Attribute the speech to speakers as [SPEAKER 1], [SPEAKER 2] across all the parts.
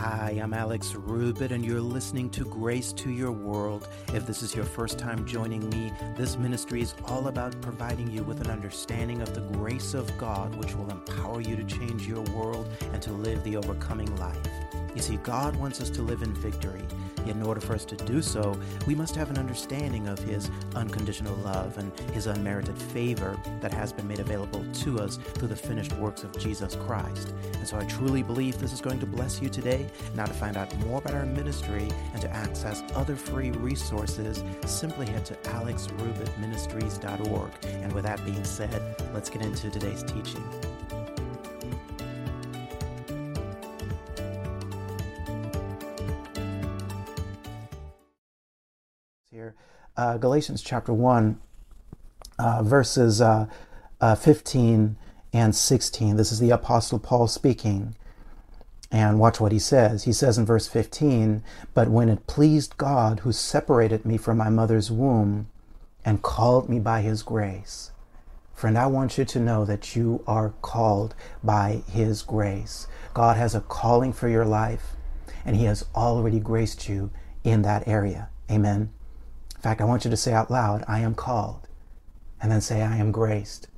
[SPEAKER 1] Hi, I'm Alex Rubit, and you're listening to Grace to Your World. If this is your first time joining me, this ministry is all about providing you with an understanding of the grace of God, which will empower you to change your world and to live the overcoming life. You see, God wants us to live in victory. Yet, in order for us to do so, we must have an understanding of His unconditional love and His unmerited favor that has been made available to us through the finished works of Jesus Christ. And so, I truly believe this is going to bless you today. Now, to find out more about our ministry and to access other free resources, simply head to alexrubitministries.org. And with that being said, let's get into today's teaching. Here. Uh, Galatians chapter 1, uh, verses uh, uh, 15 and 16. This is the Apostle Paul speaking. And watch what he says. He says in verse 15, But when it pleased God, who separated me from my mother's womb and called me by his grace. Friend, I want you to know that you are called by his grace. God has a calling for your life, and he has already graced you in that area. Amen. In fact, I want you to say out loud, I am called. And then say, I am graced.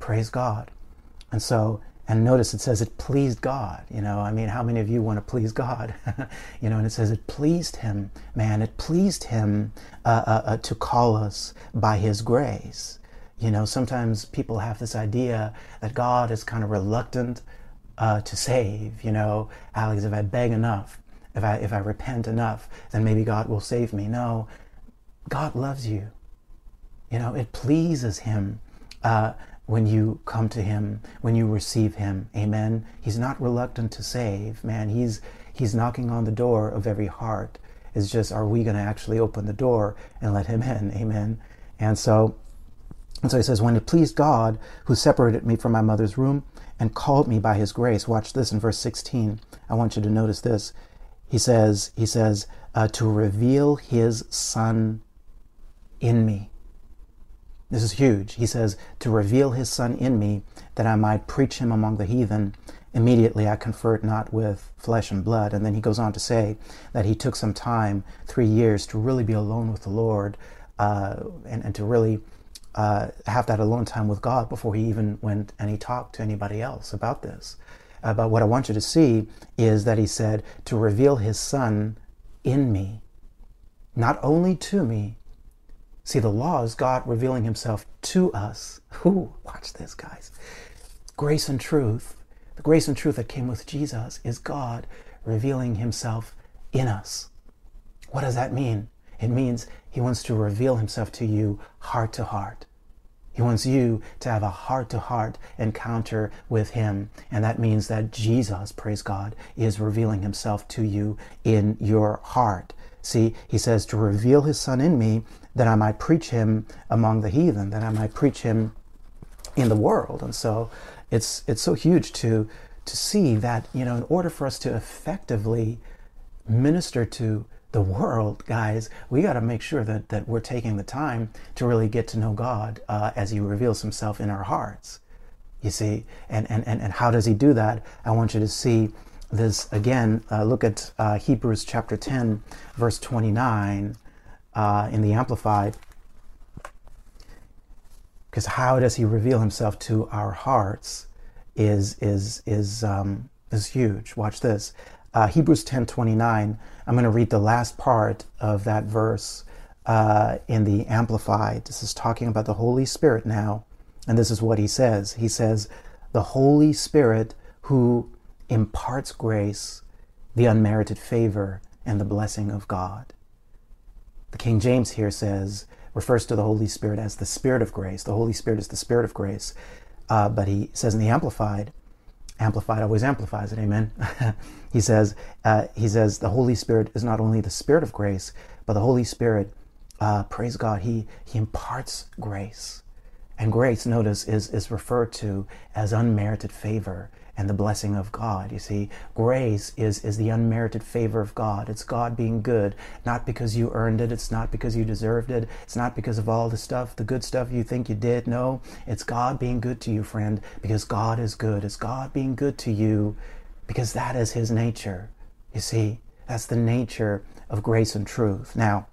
[SPEAKER 1] Praise God. And so, and notice it says it pleased God. You know, I mean, how many of you want to please God? you know, and it says it pleased Him, man, it pleased Him uh, uh, uh, to call us by His grace. You know, sometimes people have this idea that God is kind of reluctant uh, to save. You know, Alex, if I beg enough, if I if I repent enough, then maybe God will save me. No, God loves you. You know, it pleases Him uh, when you come to Him, when you receive Him. Amen. He's not reluctant to save, man. He's He's knocking on the door of every heart. It's just, are we going to actually open the door and let Him in? Amen. And so, and so He says, when it pleased God, who separated me from my mother's womb and called me by His grace. Watch this in verse 16. I want you to notice this. He says, He says, uh, to reveal His Son in me. This is huge. He says, To reveal his Son in me, that I might preach him among the heathen. Immediately I conferred not with flesh and blood. And then he goes on to say that he took some time, three years, to really be alone with the Lord uh, and, and to really uh, have that alone time with God before he even went and he talked to anybody else about this. Uh, but what I want you to see is that he said, To reveal his Son in me, not only to me, See, the law is God revealing himself to us. Who? watch this, guys. Grace and truth. The grace and truth that came with Jesus is God revealing himself in us. What does that mean? It means he wants to reveal himself to you heart to heart. He wants you to have a heart to heart encounter with him. And that means that Jesus, praise God, is revealing himself to you in your heart. See, he says, to reveal his son in me that I might preach him among the heathen, that I might preach him in the world. And so it's it's so huge to to see that, you know, in order for us to effectively minister to the world, guys, we got to make sure that, that we're taking the time to really get to know God uh, as He reveals Himself in our hearts. You see, and, and, and, and how does He do that? I want you to see this again. Uh, look at uh, Hebrews chapter 10, verse 29 uh, in the Amplified. Because how does he reveal himself to our hearts is is is um, is huge. Watch this, uh, Hebrews ten twenty nine. I'm going to read the last part of that verse uh, in the Amplified. This is talking about the Holy Spirit now, and this is what he says. He says, "The Holy Spirit who imparts grace, the unmerited favor, and the blessing of God." The King James here says, refers to the Holy Spirit as the Spirit of grace. The Holy Spirit is the Spirit of grace. Uh, but he says in the Amplified, Amplified always amplifies it, amen. he says, uh, he says the Holy Spirit is not only the Spirit of grace, but the Holy Spirit, uh, praise God, he, he imparts grace. And grace, notice, is, is referred to as unmerited favor and the blessing of God. You see, grace is, is the unmerited favor of God. It's God being good, not because you earned it. It's not because you deserved it. It's not because of all the stuff, the good stuff you think you did. No, it's God being good to you, friend, because God is good. It's God being good to you because that is His nature. You see, that's the nature of grace and truth. Now,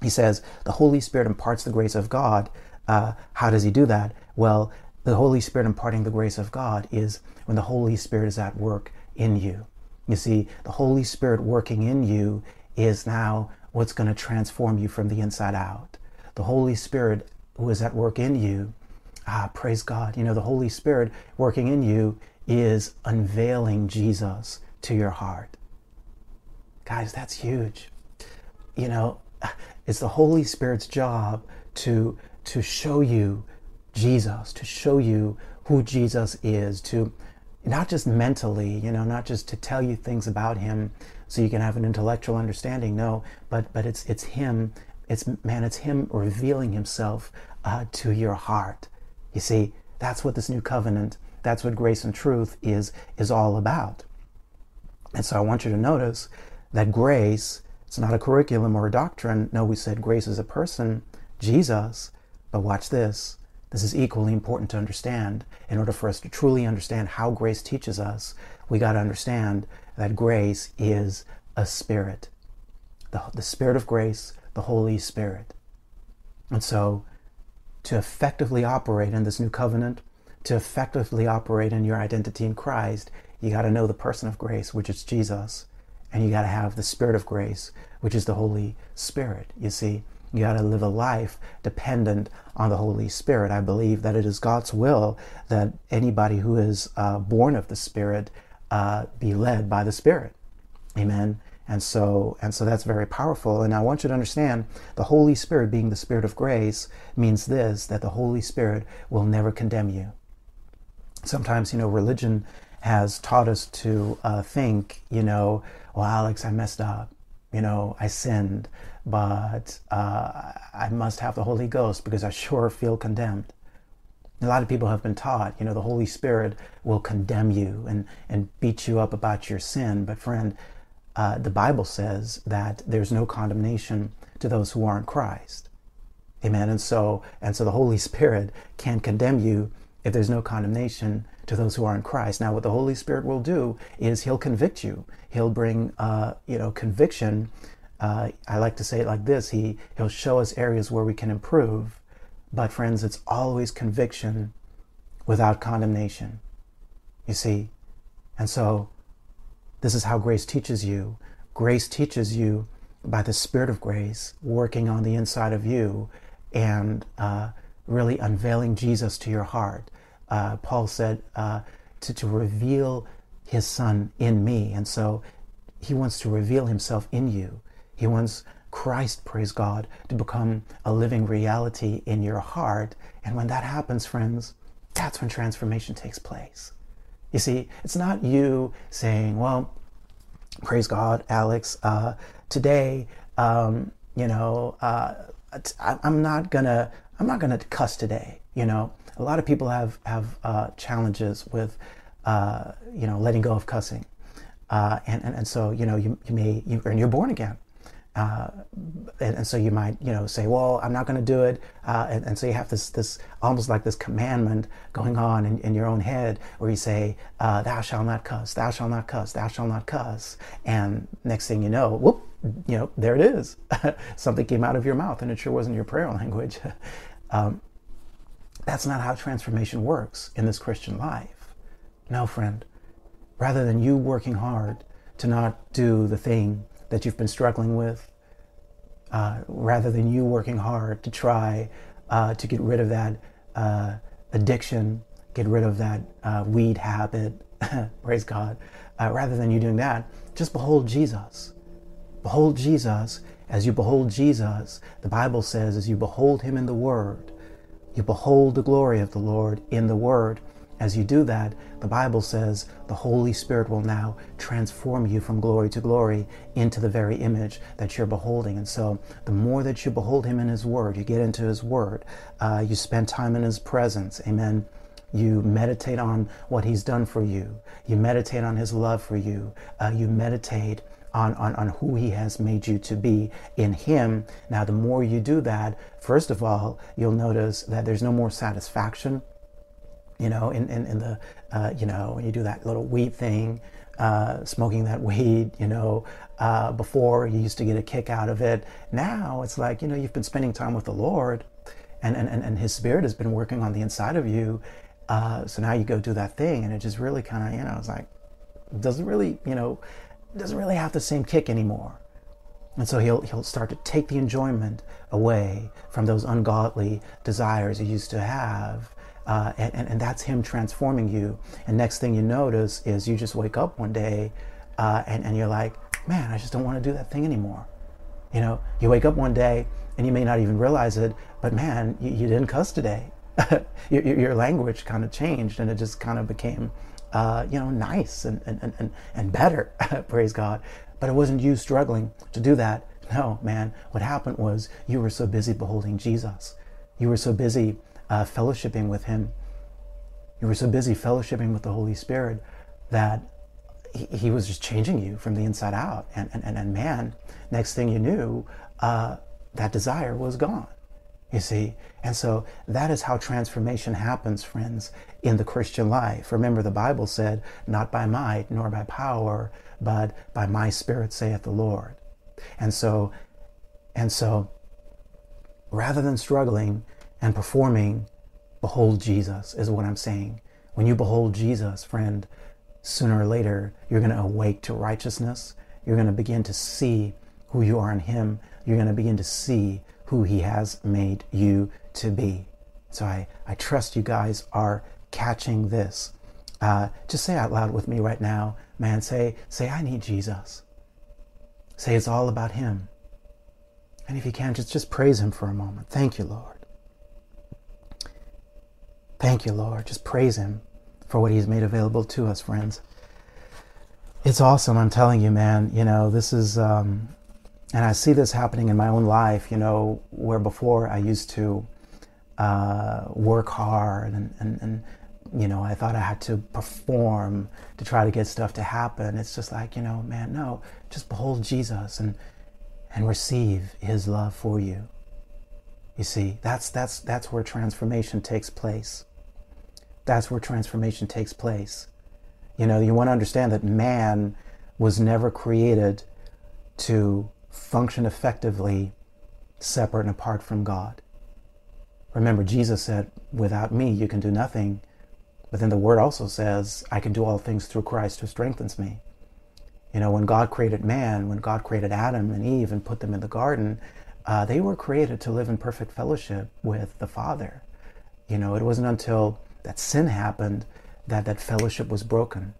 [SPEAKER 1] he says the Holy Spirit imparts the grace of God. Uh, how does he do that? Well, the Holy Spirit imparting the grace of God is when the Holy Spirit is at work in you. You see, the Holy Spirit working in you is now what's going to transform you from the inside out. The Holy Spirit who is at work in you, ah, praise God. You know, the Holy Spirit working in you is unveiling Jesus to your heart. Guys, that's huge. You know, it's the Holy Spirit's job to to show you Jesus, to show you who Jesus is, to not just mentally, you know, not just to tell you things about him so you can have an intellectual understanding. No, but but it's it's him. It's man. It's him revealing himself uh, to your heart. You see, that's what this new covenant. That's what grace and truth is is all about. And so I want you to notice that grace. It's not a curriculum or a doctrine. No, we said grace is a person, Jesus. But watch this. This is equally important to understand. In order for us to truly understand how grace teaches us, we got to understand that grace is a spirit. The, the Spirit of grace, the Holy Spirit. And so, to effectively operate in this new covenant, to effectively operate in your identity in Christ, you got to know the person of grace, which is Jesus. And you got to have the Spirit of grace, which is the Holy Spirit. You see, you got to live a life dependent on the Holy Spirit. I believe that it is God's will that anybody who is uh, born of the Spirit uh, be led by the Spirit. Amen. And so, and so that's very powerful. And I want you to understand the Holy Spirit being the Spirit of grace means this that the Holy Spirit will never condemn you. Sometimes, you know, religion has taught us to uh, think, you know, well, Alex, I messed up. You know, I sinned but uh, I must have the Holy Ghost because I sure feel condemned. A lot of people have been taught, you know, the Holy Spirit will condemn you and, and beat you up about your sin. But, friend, uh, the Bible says that there's no condemnation to those who are in Christ. Amen. And so, and so the Holy Spirit can't condemn you if there's no condemnation to those who are in Christ. Now, what the Holy Spirit will do is He'll convict you. He'll bring, uh, you know, conviction uh, I like to say it like this he, He'll show us areas where we can improve. But, friends, it's always conviction without condemnation. You see? And so, this is how grace teaches you. Grace teaches you by the Spirit of grace working on the inside of you and uh, really unveiling Jesus to your heart. Uh, Paul said uh, to, to reveal his Son in me. And so, he wants to reveal himself in you. He wants Christ, praise God, to become a living reality in your heart. And when that happens, friends, that's when transformation takes place. You see, it's not you saying, well, praise God, Alex, uh, today, um, you know, uh, I'm not gonna, I'm not gonna cuss today. You know, a lot of people have have uh, challenges with, uh, you know, letting go of cussing, uh, and, and and so you know, you you may you, and you're born again, uh, and, and, so you might, you know, say, "Well, I'm not going to do it," uh, and, and, so you have this, this almost like this commandment going on in, in your own head, where you say, uh, "Thou shalt not cuss, thou shalt not cuss, thou shalt not cuss," and next thing you know, whoop, you know, there it is. Something came out of your mouth, and it sure wasn't your prayer language. um, that's not how transformation works in this Christian life. No, friend. Rather than you working hard to not do the thing that you've been struggling with, uh, rather than you working hard to try uh, to get rid of that uh, addiction, get rid of that uh, weed habit, praise God, uh, rather than you doing that, just behold Jesus. Behold Jesus. As you behold Jesus, the Bible says, as you behold him in the Word, you behold the glory of the Lord in the Word. As you do that, the Bible says the Holy Spirit will now transform you from glory to glory into the very image that you're beholding. And so, the more that you behold Him in His Word, you get into His Word, uh, you spend time in His presence. Amen. You meditate on what He's done for you, you meditate on His love for you, uh, you meditate. On, on, on who he has made you to be in him. Now, the more you do that, first of all, you'll notice that there's no more satisfaction you know, in, in, in the, uh, you know, when you do that little weed thing, uh, smoking that weed, you know, uh, before you used to get a kick out of it. Now it's like, you know, you've been spending time with the Lord and, and, and and His Spirit has been working on the inside of you. Uh, so now you go do that thing and it just really kind of, you know, it's like, doesn't really, you know, doesn't really have the same kick anymore. And so he'll, he'll start to take the enjoyment away from those ungodly desires he used to have uh, and, and, that's him transforming you. And next thing you notice is you just wake up one day uh, and, and you're like, man, I just don't want to do that thing anymore. You know, you wake up one day and you may not even realize it, but man, you, you didn't cuss today. your, your, language kind of changed and it just kind of became, uh, you know, nice and, and, and, and better, praise God. But it wasn't you struggling to do that. No, man, what happened was you were so busy beholding Jesus. You were so busy uh, fellowshipping with Him. You were so busy fellowshipping with the Holy Spirit that He, he was just changing you from the inside out. And, and, and, man, next thing you knew, uh, that desire was gone. You see? And so that is how transformation happens, friends, in the Christian life. Remember, the Bible said, Not by might nor by power, but by my spirit, saith the Lord. And so, and so, rather than struggling and performing, behold Jesus, is what I'm saying. When you behold Jesus, friend, sooner or later, you're going to awake to righteousness. You're going to begin to see who you are in Him. You're going to begin to see who He has made you to be. So I, I trust you guys are catching this. Uh, just say out loud with me right now, man. Say, say, I need Jesus. Say it's all about Him. And if you can, just, just praise Him for a moment. Thank you, Lord. Thank you, Lord. Just praise Him for what He's made available to us, friends. It's awesome. I'm telling you, man. You know, this is, um, and I see this happening in my own life, you know, where before I used to uh, work hard and, and, and, you know, I thought I had to perform to try to get stuff to happen. It's just like, you know, man, no, just behold Jesus and, and receive His love for you. You see, that's, that's, that's where transformation takes place. That's where transformation takes place. You know, you want to understand that man was never created to function effectively separate and apart from God. Remember, Jesus said, Without me, you can do nothing. But then the word also says, I can do all things through Christ who strengthens me. You know, when God created man, when God created Adam and Eve and put them in the garden, uh, they were created to live in perfect fellowship with the Father. You know, it wasn't until that sin happened that that fellowship was broken.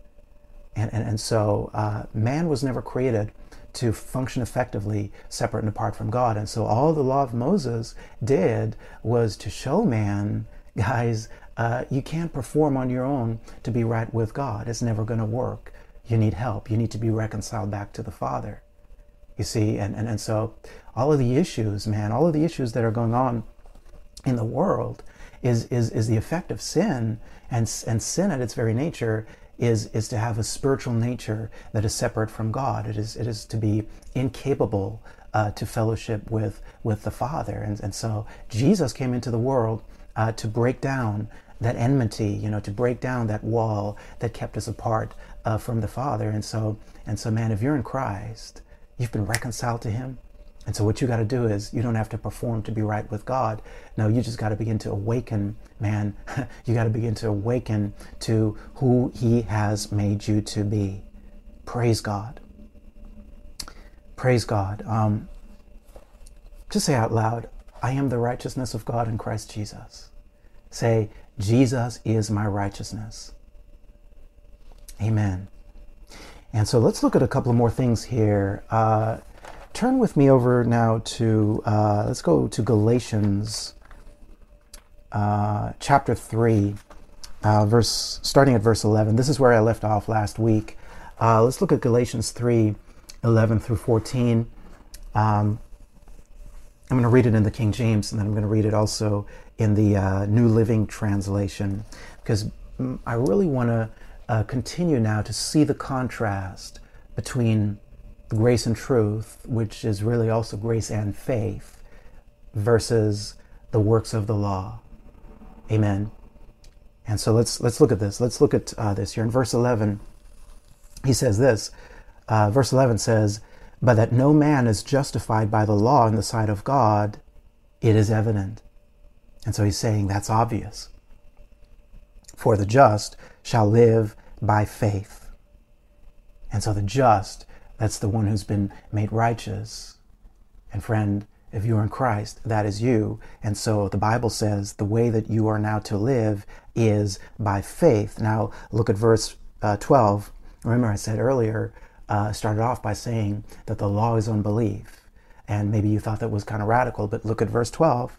[SPEAKER 1] And, and, and so uh, man was never created to function effectively separate and apart from God. And so all the law of Moses did was to show man, guys, uh, you can't perform on your own to be right with God. It's never going to work. You need help. You need to be reconciled back to the Father. You see, and, and, and so all of the issues, man, all of the issues that are going on in the world is, is, is the effect of sin. And, and sin at its very nature is, is to have a spiritual nature that is separate from God. It is, it is to be incapable uh, to fellowship with, with the Father. And, and so Jesus came into the world uh, to break down that enmity, you know, to break down that wall that kept us apart uh, from the Father. And so, and so, man, if you're in Christ, You've been reconciled to Him. And so, what you got to do is, you don't have to perform to be right with God. No, you just got to begin to awaken, man. you got to begin to awaken to who He has made you to be. Praise God. Praise God. Um, just say out loud, I am the righteousness of God in Christ Jesus. Say, Jesus is my righteousness. Amen. And so let's look at a couple of more things here. Uh, turn with me over now to, uh, let's go to Galatians uh, chapter 3, uh, verse, starting at verse 11. This is where I left off last week. Uh, let's look at Galatians 3, 11 through 14. Um, I'm going to read it in the King James, and then I'm going to read it also in the uh, New Living Translation, because I really want to uh, continue now to see the contrast between grace and truth, which is really also grace and faith, versus the works of the law. Amen. And so let's let's look at this. Let's look at uh, this here in verse 11. He says this. Uh, verse 11 says, "But that no man is justified by the law in the sight of God, it is evident." And so he's saying that's obvious. For the just shall live by faith. And so the just, that's the one who's been made righteous. And friend, if you are in Christ, that is you. And so the Bible says the way that you are now to live is by faith. Now look at verse uh, 12. Remember, I said earlier, uh, started off by saying that the law is unbelief. And maybe you thought that was kind of radical, but look at verse 12.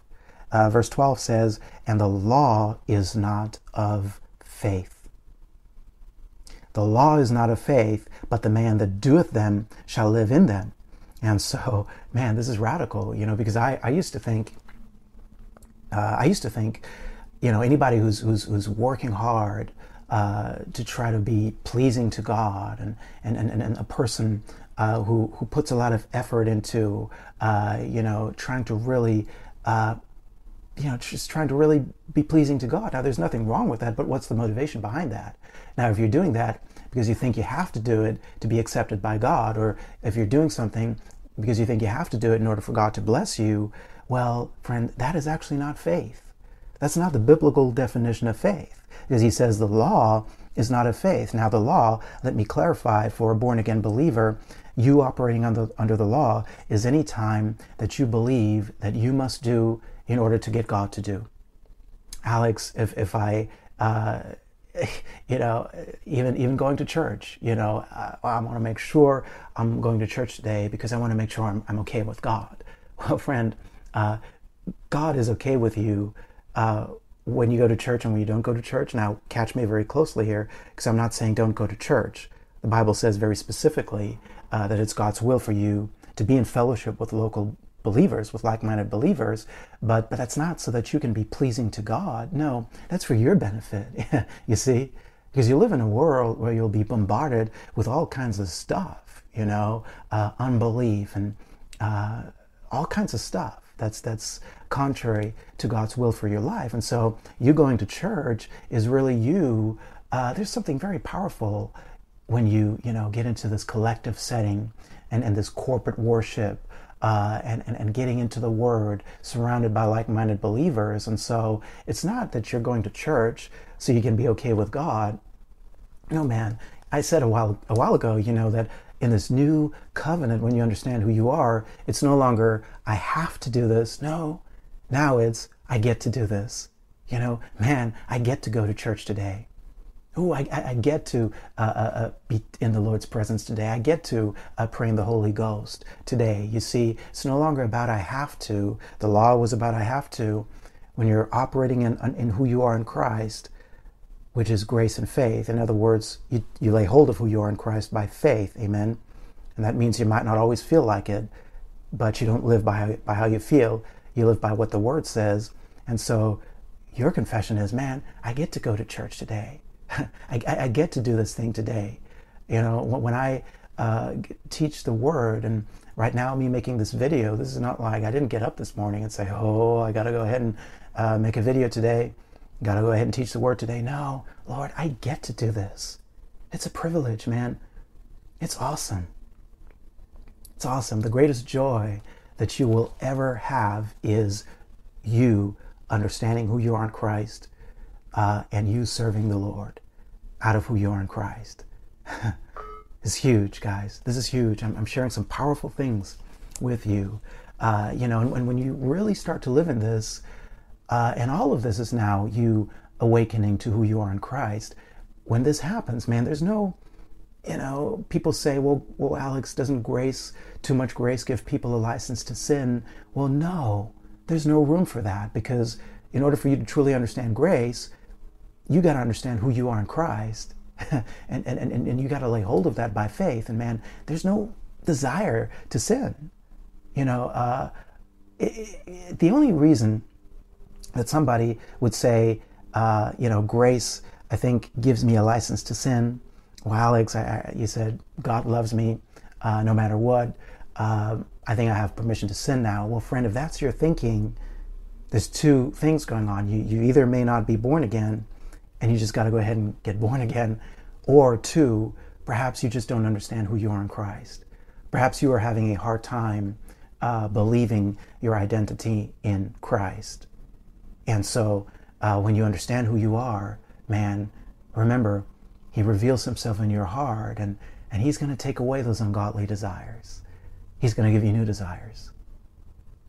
[SPEAKER 1] Uh, verse 12 says, And the law is not of faith. The law is not of faith, but the man that doeth them shall live in them. And so, man, this is radical, you know, because I, I used to think, uh, I used to think, you know, anybody who's, who's, who's working hard uh, to try to be pleasing to God and, and, and, and a person uh, who, who puts a lot of effort into, uh, you know, trying to really, uh, you know, just trying to really be pleasing to God. Now, there's nothing wrong with that, but what's the motivation behind that? Now, if you're doing that because you think you have to do it to be accepted by God, or if you're doing something because you think you have to do it in order for God to bless you, well, friend, that is actually not faith. That's not the biblical definition of faith. Because he says the law is not of faith. Now, the law, let me clarify for a born again believer, you operating under, under the law is any time that you believe that you must do in order to get God to do. Alex, if, if I, uh, you know, even even going to church, you know, I, I want to make sure I'm going to church today because I want to make sure I'm, I'm okay with God. Well, friend, uh, God is okay with you uh, when you go to church and when you don't go to church. Now, catch me very closely here because I'm not saying don't go to church. The Bible says very specifically uh, that it's God's will for you to be in fellowship with local believers, with like-minded believers, but but that's not so that you can be pleasing to God. No, that's for your benefit. you see, because you live in a world where you'll be bombarded with all kinds of stuff, you know, uh, unbelief and uh, all kinds of stuff. That's that's contrary to God's will for your life. And so, you going to church is really you. Uh, there's something very powerful when you you know get into this collective setting and, and this corporate worship uh, and, and, and getting into the Word, surrounded by like minded believers. And so it's not that you're going to church so you can be okay with God. No, man. I said a while, a while ago, you know, that in this new covenant, when you understand who you are, it's no longer, I have to do this. No, now it's, I get to do this. You know, man, I get to go to church today oh, I, I, get to uh, uh, uh, be in the Lord's presence today. I get to uh, pray in the Holy Ghost today. You see, it's no longer about I have to. The law was about I have to. When you're operating in, in who you are in Christ, which is grace and faith. In other words, you, you lay hold of who you are in Christ by faith. Amen. And that means you might not always feel like it, but you don't live by, by how you feel. You live by what the Word says. And so your confession is, man, I get to go to church today. I, I, get to do this thing today. You know, when I uh, teach the word, and right now, me making this video, this is not like I didn't get up this morning and say, oh, I got to go ahead and uh, make a video today. Got to go ahead and teach the word today. No, Lord, I get to do this. It's a privilege, man. It's awesome. It's awesome. The greatest joy that you will ever have is you understanding who you are in Christ uh, and you serving the Lord out of who you are in Christ. it's huge, guys. This is huge. I'm, I'm, sharing some powerful things with you. Uh, you know, and, and, when you really start to live in this, uh, and all of this is now you awakening to who you are in Christ. When this happens, man, there's no, you know, people say, well, well, Alex, doesn't grace, too much grace, give people a license to sin? Well, no, there's no room for that because in order for you to truly understand grace, you got to understand who you are in Christ. and, and, and, and you got to lay hold of that by faith. And man, there's no desire to sin. You know, uh, it, it, the only reason that somebody would say, uh, you know, grace, I think, gives me a license to sin. Well, Alex, I, I, you said God loves me uh, no matter what. Uh, I think I have permission to sin now. Well, friend, if that's your thinking, there's two things going on. You, you either may not be born again and you just got to go ahead and get born again. Or two, perhaps you just don't understand who you are in Christ. Perhaps you are having a hard time uh, believing your identity in Christ. And so uh, when you understand who you are, man, remember, He reveals Himself in your heart and, and He's going to take away those ungodly desires. He's going to give you new desires.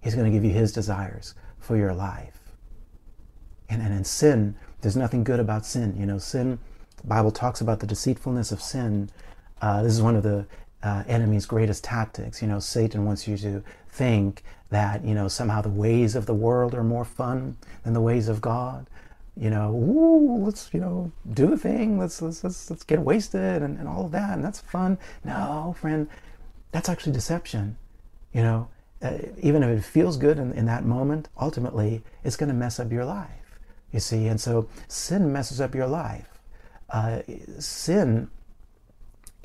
[SPEAKER 1] He's going to give you His desires for your life. And, and in sin, there's nothing good about sin. You know, sin, Bible talks about the deceitfulness of sin. Uh, this is one of the uh, enemy's greatest tactics. You know, Satan wants you to think that, you know, somehow the ways of the world are more fun than the ways of God. You know, ooh, let's, you know, do the thing. Let's, let's, let's, let's get wasted and, and all of that. And that's fun. No, friend, that's actually deception. You know, uh, even if it feels good in, in that moment, ultimately it's going to mess up your life. You see, and so sin messes up your life. Uh, sin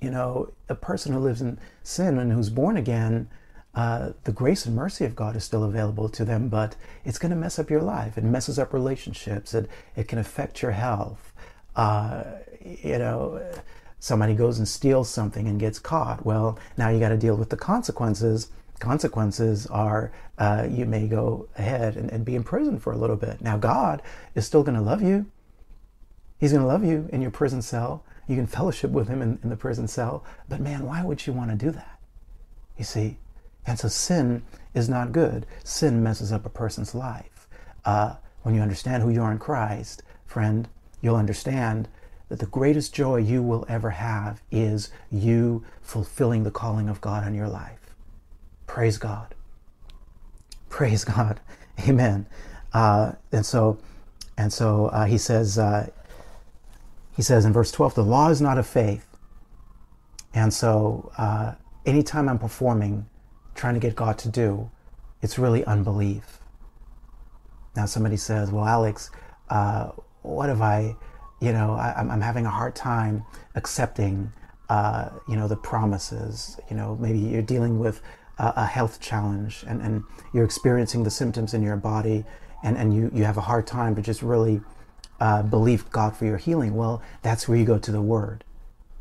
[SPEAKER 1] you know, a person who lives in sin and who's born again, uh, the grace and mercy of God is still available to them, but it's going to mess up your life. It messes up relationships. It, it can affect your health. Uh, you know, somebody goes and steals something and gets caught. Well, now you got to deal with the consequences. Consequences are uh, you may go ahead and, and be in prison for a little bit. Now, God is still going to love you. He's going to love you in your prison cell. You can fellowship with him in, in the prison cell. But man, why would you want to do that? You see? And so sin is not good. Sin messes up a person's life. Uh, when you understand who you are in Christ, friend, you'll understand that the greatest joy you will ever have is you fulfilling the calling of God on your life. Praise God. Praise God. Amen. Uh, and so, and so uh, he says, uh, he says in verse 12, the law is not of faith. And so uh, anytime I'm performing, trying to get God to do, it's really unbelief. Now somebody says, well, Alex, uh, what if I, you know, I, am having a hard time accepting, uh, you know, the promises. You know, maybe you're dealing with a, a health challenge and, and you're experiencing the symptoms in your body and, and you, you have a hard time to just really uh, believe God for your healing, well, that's where you go to the Word.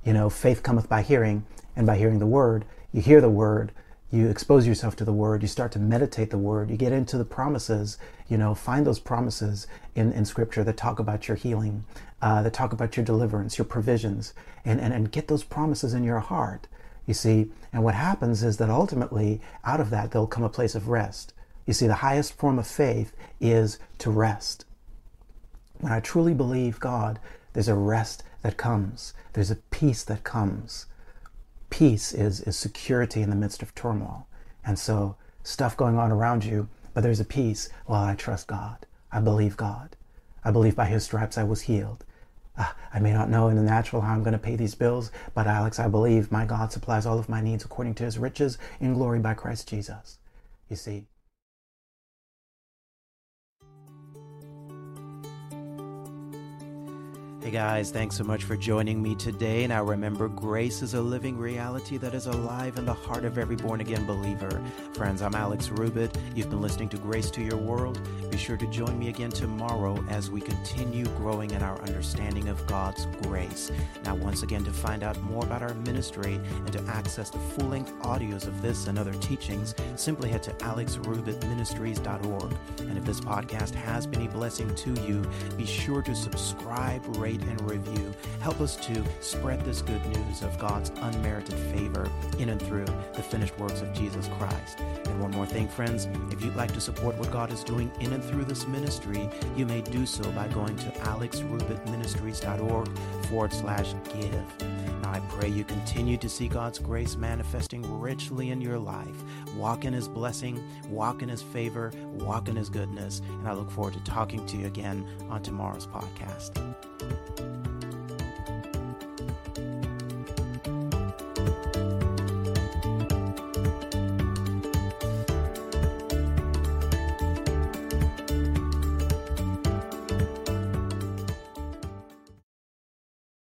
[SPEAKER 1] You know, faith cometh by hearing, and by hearing the Word, you hear the Word, you expose yourself to the Word, you start to meditate the Word, you get into the promises, you know, find those promises in, in Scripture that talk about your healing, uh, that talk about your deliverance, your provisions, and, and, and get those promises in your heart. You see, and what happens is that ultimately, out of that, there'll come a place of rest. You see, the highest form of faith is to rest. When I truly believe God, there's a rest that comes, there's a peace that comes. Peace is, is security in the midst of turmoil. And so, stuff going on around you, but there's a peace. Well, I trust God. I believe God. I believe by His stripes I was healed. Uh, I may not know in the natural how I'm going to pay these bills, but Alex, I believe my God supplies all of my needs according to His riches in glory by Christ Jesus. You see,
[SPEAKER 2] Hey guys, thanks so much for joining me today. Now remember, grace is a living reality that is alive in the heart of every born again believer. Friends, I'm Alex Rubit. You've been listening to Grace to Your World. Be sure to join me again tomorrow as we continue growing in our understanding of God's grace. Now, once again, to find out more about our ministry and to access the full length audios of this and other teachings, simply head to alexrubitministries.org. And if this podcast has been a blessing to you, be sure to subscribe, rate, rate, and review. Help us to spread this good news of God's unmerited favor in and through the finished works of Jesus Christ. And one more thing, friends, if you'd like to support what God is doing in and through this ministry, you may do so by going to alexrubitministries.org forward slash give. I pray you continue to see God's grace manifesting richly in your life. Walk in His blessing, walk in His favor, walk in His goodness. And I look forward to talking to you again on tomorrow's podcast.